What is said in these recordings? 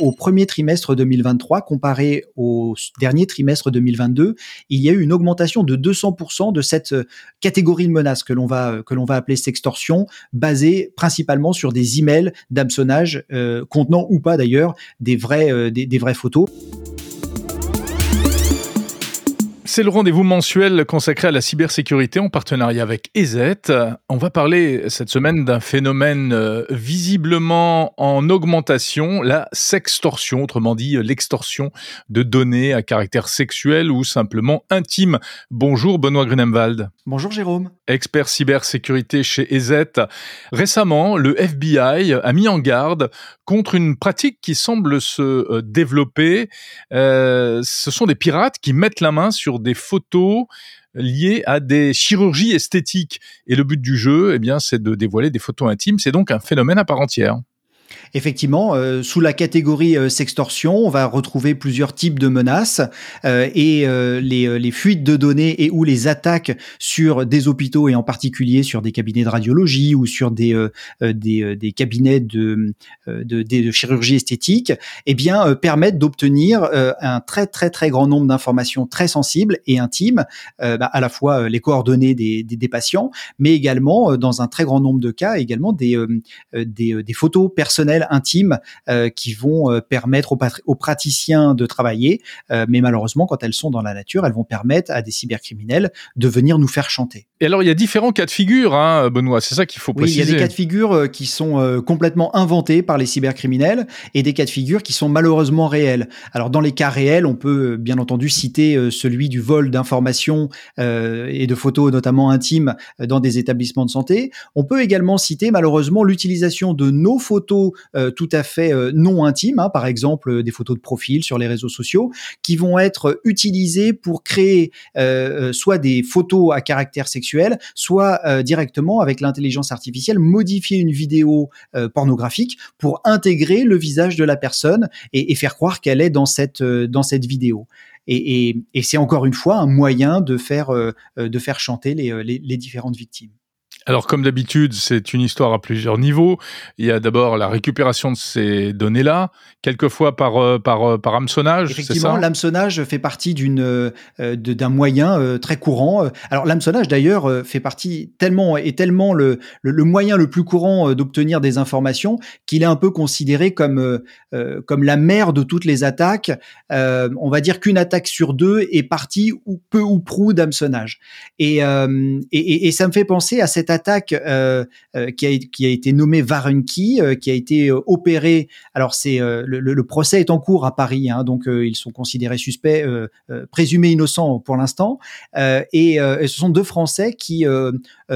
au premier trimestre 2023 comparé au dernier trimestre 2022, il y a eu une augmentation de 200% de cette catégorie de menaces que l'on va que l'on va appeler sextorsion, basée principalement sur des emails d'hameçonnage contenant ou pas d'ailleurs des des vraies photos. C'est le rendez-vous mensuel consacré à la cybersécurité en partenariat avec EZ. On va parler cette semaine d'un phénomène euh, visiblement en augmentation, la sextorsion, autrement dit l'extorsion de données à caractère sexuel ou simplement intime. Bonjour Benoît Grunemwald. Bonjour Jérôme. Expert cybersécurité chez EZ. Récemment, le FBI a mis en garde contre une pratique qui semble se euh, développer. Euh, ce sont des pirates qui mettent la main sur des photos liées à des chirurgies esthétiques. Et le but du jeu, eh bien, c'est de dévoiler des photos intimes. C'est donc un phénomène à part entière. Effectivement, euh, sous la catégorie euh, sextorsion, on va retrouver plusieurs types de menaces euh, et les, les, fuites de données et ou les attaques sur des hôpitaux et en particulier sur des cabinets de radiologie ou sur des, des, des, cabinets de, de, de, chirurgie esthétique, eh bien permettent d'obtenir un très très très grand nombre d'informations très sensibles et intimes, bah, à la fois les coordonnées des, des, des, patients, mais également dans un très grand nombre de cas également des, des, des photos personnelles intimes euh, qui vont euh, permettre aux, praticiens de travailler, euh, mais malheureusement, quand elles sont dans la nature, elles vont permettre à des cybercriminels de venir nous faire chanter. Et alors, il y a différents cas de figure, hein, Benoît, c'est ça qu'il faut préciser. Oui, il y a des cas de figure qui sont complètement inventés par les cybercriminels et des cas de figure qui sont malheureusement réels. Alors, dans les cas réels, on peut bien entendu citer celui du vol d'informations et de photos, notamment intimes, dans des établissements de santé. On peut également citer malheureusement l'utilisation de nos photos euh, tout à fait euh, non intimes, hein, par exemple euh, des photos de profil sur les réseaux sociaux, qui vont être utilisées pour créer soit des photos à caractère sexuel, soit directement avec l'intelligence artificielle modifier une vidéo pornographique pour intégrer le visage de la personne et, faire croire qu'elle est dans cette dans cette vidéo. Et, c'est encore une fois un moyen de faire de faire chanter les différentes victimes. Alors, comme d'habitude, c'est une histoire à plusieurs niveaux. Il y a d'abord la récupération de ces données-là, quelquefois par euh, par euh, par hameçonnage. Effectivement, l'hameçonnage fait partie d'une euh, d'un moyen très courant. Alors, l'hameçonnage d'ailleurs fait partie tellement est tellement le, le, moyen le plus courant d'obtenir des informations qu'il est un peu considéré comme comme la mère de toutes les attaques. on va dire qu'une attaque sur deux est partie ou peu ou prou d'hameçonnage. Et, et, et ça me fait penser à cette attaque euh, euh, qui, a, été nommée Varunki, euh, qui a été opérée. Alors c'est le, procès est en cours à Paris, hein, donc ils sont considérés suspects, présumés innocents pour l'instant. Et, ce sont deux Français qui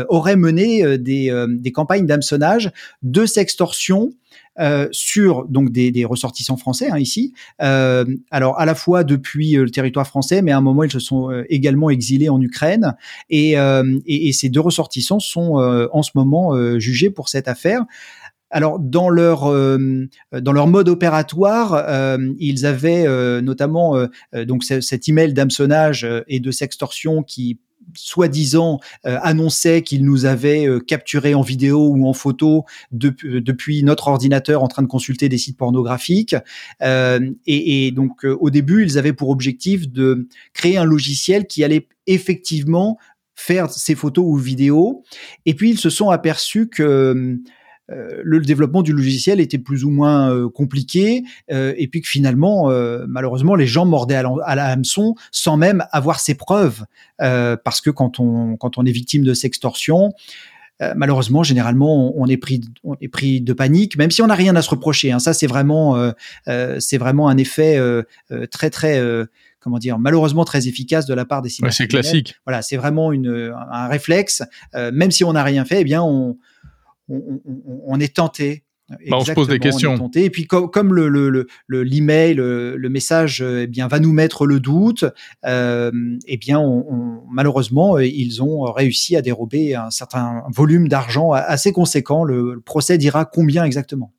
auraient mené des, des campagnes d'hameçonnage, de sextorsion euh, sur donc des, ressortissants français hein, ici. Euh, alors à la fois depuis euh, le territoire français, mais à un moment ils se sont également exilés en Ukraine et, et, et, ces deux ressortissants sont en ce moment jugés pour cette affaire. Alors dans leur dans leur mode opératoire, ils avaient notamment donc cet email d'hameçonnage et de sextorsion qui soi-disant euh, annonçait qu'il nous avait euh, capturé en vidéo ou en photo euh, depuis notre ordinateur en train de consulter des sites pornographiques. et, donc au début, ils avaient pour objectif de créer un logiciel qui allait effectivement faire ces photos ou vidéos. Et puis ils se sont aperçus que euh, le développement du logiciel était plus ou moins euh, compliqué euh, et puis que finalement, malheureusement, les gens mordaient à, la hameçon sans même avoir ses preuves, parce que quand on quand on est victime de sextorsion, malheureusement, généralement, on, est pris, on est pris de panique, même si on n'a rien à se reprocher. Hein. Ça, c'est vraiment, c'est vraiment un effet très, très, comment dire, malheureusement très efficace de la part des ouais, C'est classique. Voilà, c'est vraiment une, un réflexe. même si on n'a rien fait, eh bien, on, on, est tenté. Bah, on se pose des questions. Et puis comme, le, le, l'email, le, message, euh, eh bien va nous mettre le doute. Euh, eh bien, malheureusement, euh, ils ont réussi à dérober un certain volume d'argent assez conséquent. Le, procès dira combien exactement?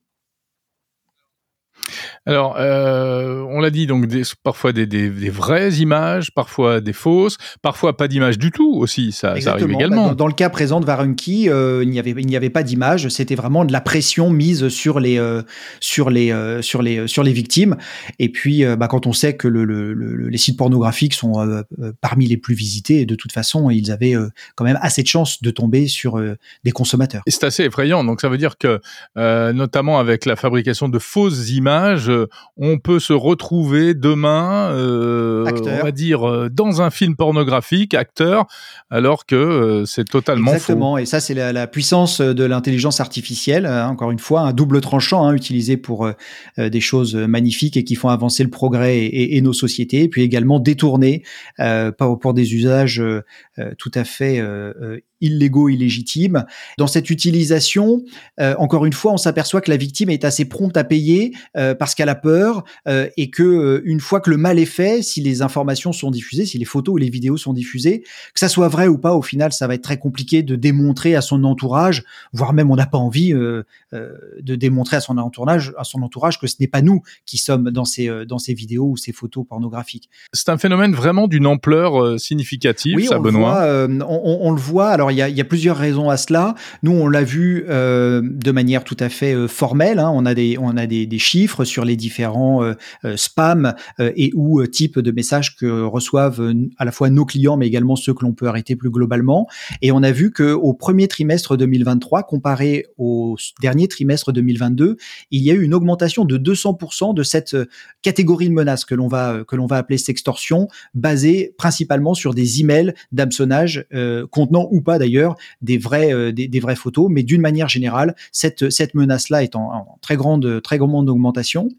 Alors, euh, on l'a dit, donc des, parfois des, des, des, vraies images, parfois des fausses, parfois pas d'images du tout aussi, ça, ça arrive également. Bah, dans, le cas présent de Varunki, euh, il n'y avait, il n'y avait pas d'image, c'était vraiment de la pression mise sur les, euh, sur les, euh, sur les, sur les victimes. Et puis, bah, quand on sait que le, le, les sites pornographiques sont parmi les plus visités, de toute façon, ils avaient quand même assez de chances de tomber sur des consommateurs. C'est assez effrayant. Donc, ça veut dire que, notamment avec la fabrication de fausses images, on peut se retrouver demain, euh, on va dire, euh, dans un film pornographique, acteur, alors que euh, c'est totalement Exactement. Et ça, c'est la, puissance de l'intelligence artificielle. Hein, encore une fois, un double tranchant hein, utilisé pour des choses magnifiques et qui font avancer le progrès et, nos sociétés, et puis également détourné pour, des usages tout à fait illégaux, illégitimes. Dans cette utilisation, euh, encore une fois, on s'aperçoit que la victime est assez prompte à payer euh, parce qu'elle a peur euh, et que une fois que le mal est fait, si les informations sont diffusées, si les photos ou les vidéos sont diffusées, que ça soit vrai ou pas, au final, ça va être très compliqué de démontrer à son entourage, voire même on n'a pas envie de démontrer à son entourage, à son entourage que ce n'est pas nous qui sommes dans ces dans ces vidéos ou ces photos pornographiques. C'est un phénomène vraiment d'une ampleur significative, oui, ça, on Benoît? Le voit, on, on, le voit. Alors il y a, plusieurs raisons à cela. Nous, on l'a vu euh, de manière tout à fait euh, formelle. Hein. On a des on a des, chiffres sur les différents euh, spams et ou types de messages que reçoivent à la fois nos clients, mais également ceux que l'on peut arrêter plus globalement. Et on a vu que au premier trimestre 2023, comparé au dernier trimestre 2022, il y a eu une augmentation de 200% de cette catégorie de menaces que l'on va que l'on va appeler sextorsion, basée principalement sur des emails d'hameçonnage contenant ou pas d'ailleurs des vraies euh, des, vraies photos, mais d'une manière générale, cette cette menace-là est en, très grande très grande augmentation.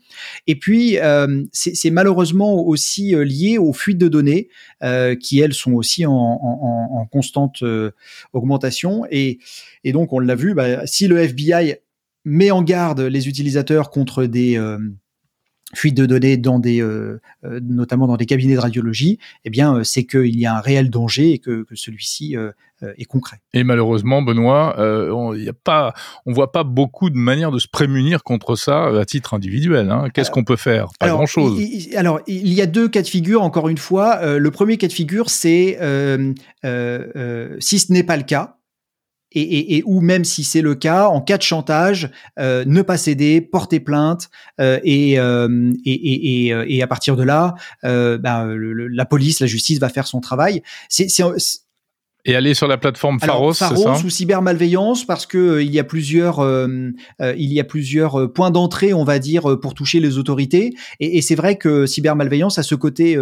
Et puis euh, c'est malheureusement aussi euh, lié aux fuites de données qui elles sont aussi en, constante augmentation. Et, et donc on l'a vu, bah, si le FBI met en garde les utilisateurs contre des fuite de données dans des, euh, euh, notamment dans des cabinets de radiologie, eh bien, euh, c'est qu'il y a un réel danger et que, que celui-ci est concret. Et malheureusement, Benoît, on a pas, on voit pas beaucoup de manières de se prémunir contre ça à titre individuel. Hein. Qu'est-ce qu'on peut faire? Pas grand-chose. Alors, il y a deux cas de figure. Encore une fois, le premier cas de figure, c'est si ce n'est pas le cas, et, et, et, ou même si c'est le cas, en cas de chantage, euh, ne pas céder, porter plainte, euh, et, euh, et, et, à partir de là, ben, la police, la justice va faire son travail. C'est et aller sur la plateforme Pharos, c'est ça? ou cybermalveillance parce que euh, il y a plusieurs euh, euh, il y a plusieurs points d'entrée, on va dire, pour toucher les autorités. Et, et c'est vrai que cybermalveillance a ce côté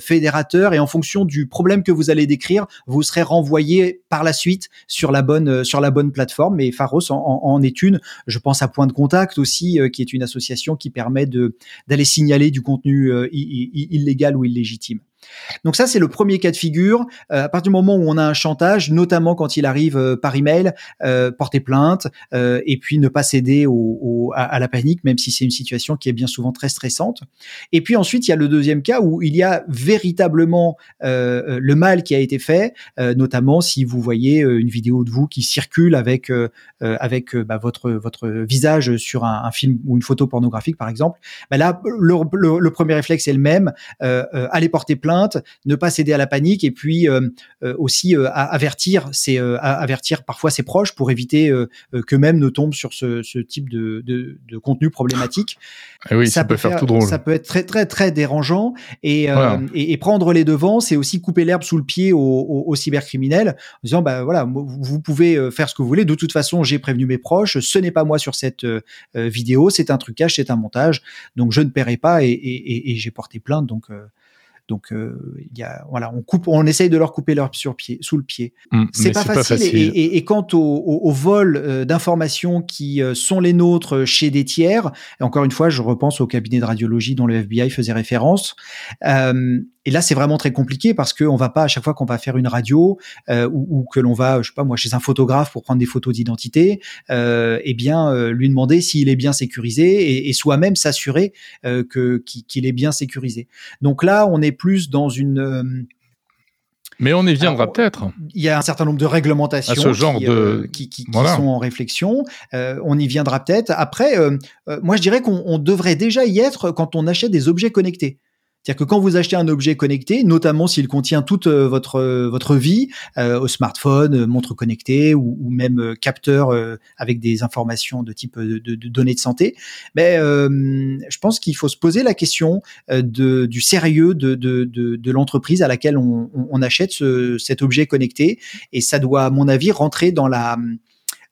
fédérateur et en fonction du problème que vous allez décrire, vous serez renvoyé par la suite sur la bonne sur la bonne plateforme. Mais Pharos en, en, est une. Je pense à Point de Contact aussi, qui est une association qui permet de d'aller signaler du contenu illégal ou illégitime. Donc ça, c'est le premier cas de figure. Euh, à partir du moment où on a un chantage, notamment quand il arrive euh, par email, euh, porter plainte et puis ne pas céder à, la panique, même si c'est une situation qui est bien souvent très stressante. Et puis ensuite, il y a le deuxième cas où il y a véritablement le mal qui a été fait, notamment si vous voyez une vidéo de vous qui circule avec avec bah, votre votre visage sur un, film ou une photo pornographique, par exemple. Bah là, le, le, premier réflexe est le même allez porter plainte ne pas céder à la panique et puis euh, euh, aussi euh, avertir ses, avertir parfois ses proches pour éviter qu'eux-mêmes ne tombent sur ce, type de, contenu problématique. Oui, ça, peut, faire, tout drôle. Ça peut être très très très dérangeant et, et, prendre les devants, c'est aussi couper l'herbe sous le pied aux, cybercriminels en disant bah voilà, vous pouvez faire ce que vous voulez. De toute façon, j'ai prévenu mes proches, ce n'est pas moi sur cette vidéo, c'est un trucage, c'est un montage, donc je ne paierai pas et, et j'ai porté plainte. Donc donc euh, il y a voilà, on coupe, on essaye de leur couper leur sur pied, sous le pied. Mmh, c'est pas, pas, facile. Et, et, et, quant au, au, au vol euh, d'informations qui euh, sont les nôtres chez des tiers, encore une fois, je repense au cabinet de radiologie dont le FBI faisait référence. Euh, et là, c'est vraiment très compliqué parce qu'on va pas à chaque fois qu'on va faire une radio euh, ou, ou, que l'on va, je sais pas moi, chez un photographe pour prendre des photos d'identité, euh, eh bien euh, lui demander s'il est bien sécurisé et, et soi-même s'assurer que qu'il est bien sécurisé. Donc là, on est plus dans une Mais on y viendra peut-être. Il y a un certain nombre de réglementations ce genre qui, de... qui, qui, qui sont en réflexion. on y viendra peut-être. Après, moi je dirais qu'on devrait déjà y être quand on achète des objets connectés. C'est-à-dire que quand vous achetez un objet connecté, notamment s'il contient toute euh, votre euh, votre vie, euh, au smartphone, montre connectée ou, ou même capteur avec des informations de type de, de, données de santé, ben je pense qu'il faut se poser la question de, du sérieux de, de, de l'entreprise à laquelle on, on achète ce, cet objet connecté. Et ça doit, à mon avis, rentrer dans la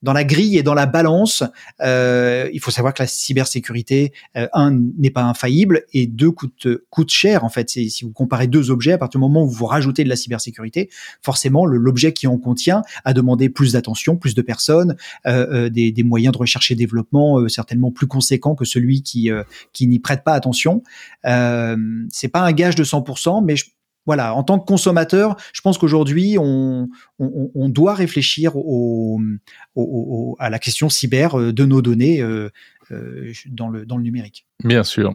dans la grille et dans la balance, euh, il faut savoir que la cybersécurité, euh, un, n'est pas infaillible et deux, coûte, coûte cher. En fait, si vous comparez deux objets, à partir du moment où vous rajoutez de la cybersécurité, forcément, l'objet qui en contient a demandé plus d'attention, plus de personnes, euh, euh des, des, moyens de recherche et développement euh, certainement plus conséquents que celui qui, euh, qui n'y prête pas attention. C'est pas un gage de 100%, mais je, voilà, en tant que consommateur, je pense qu'aujourd'hui, on, doit réfléchir à la question cyber euh, de nos données euh, euh, dans, le, dans le numérique. Bien sûr.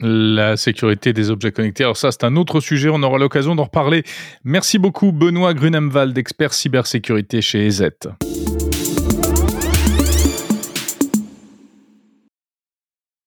La sécurité des objets connectés. Alors ça, c'est un autre sujet, on aura l'occasion d'en reparler. Merci beaucoup Benoît Grunemwald, expert cybersécurité chez EZ.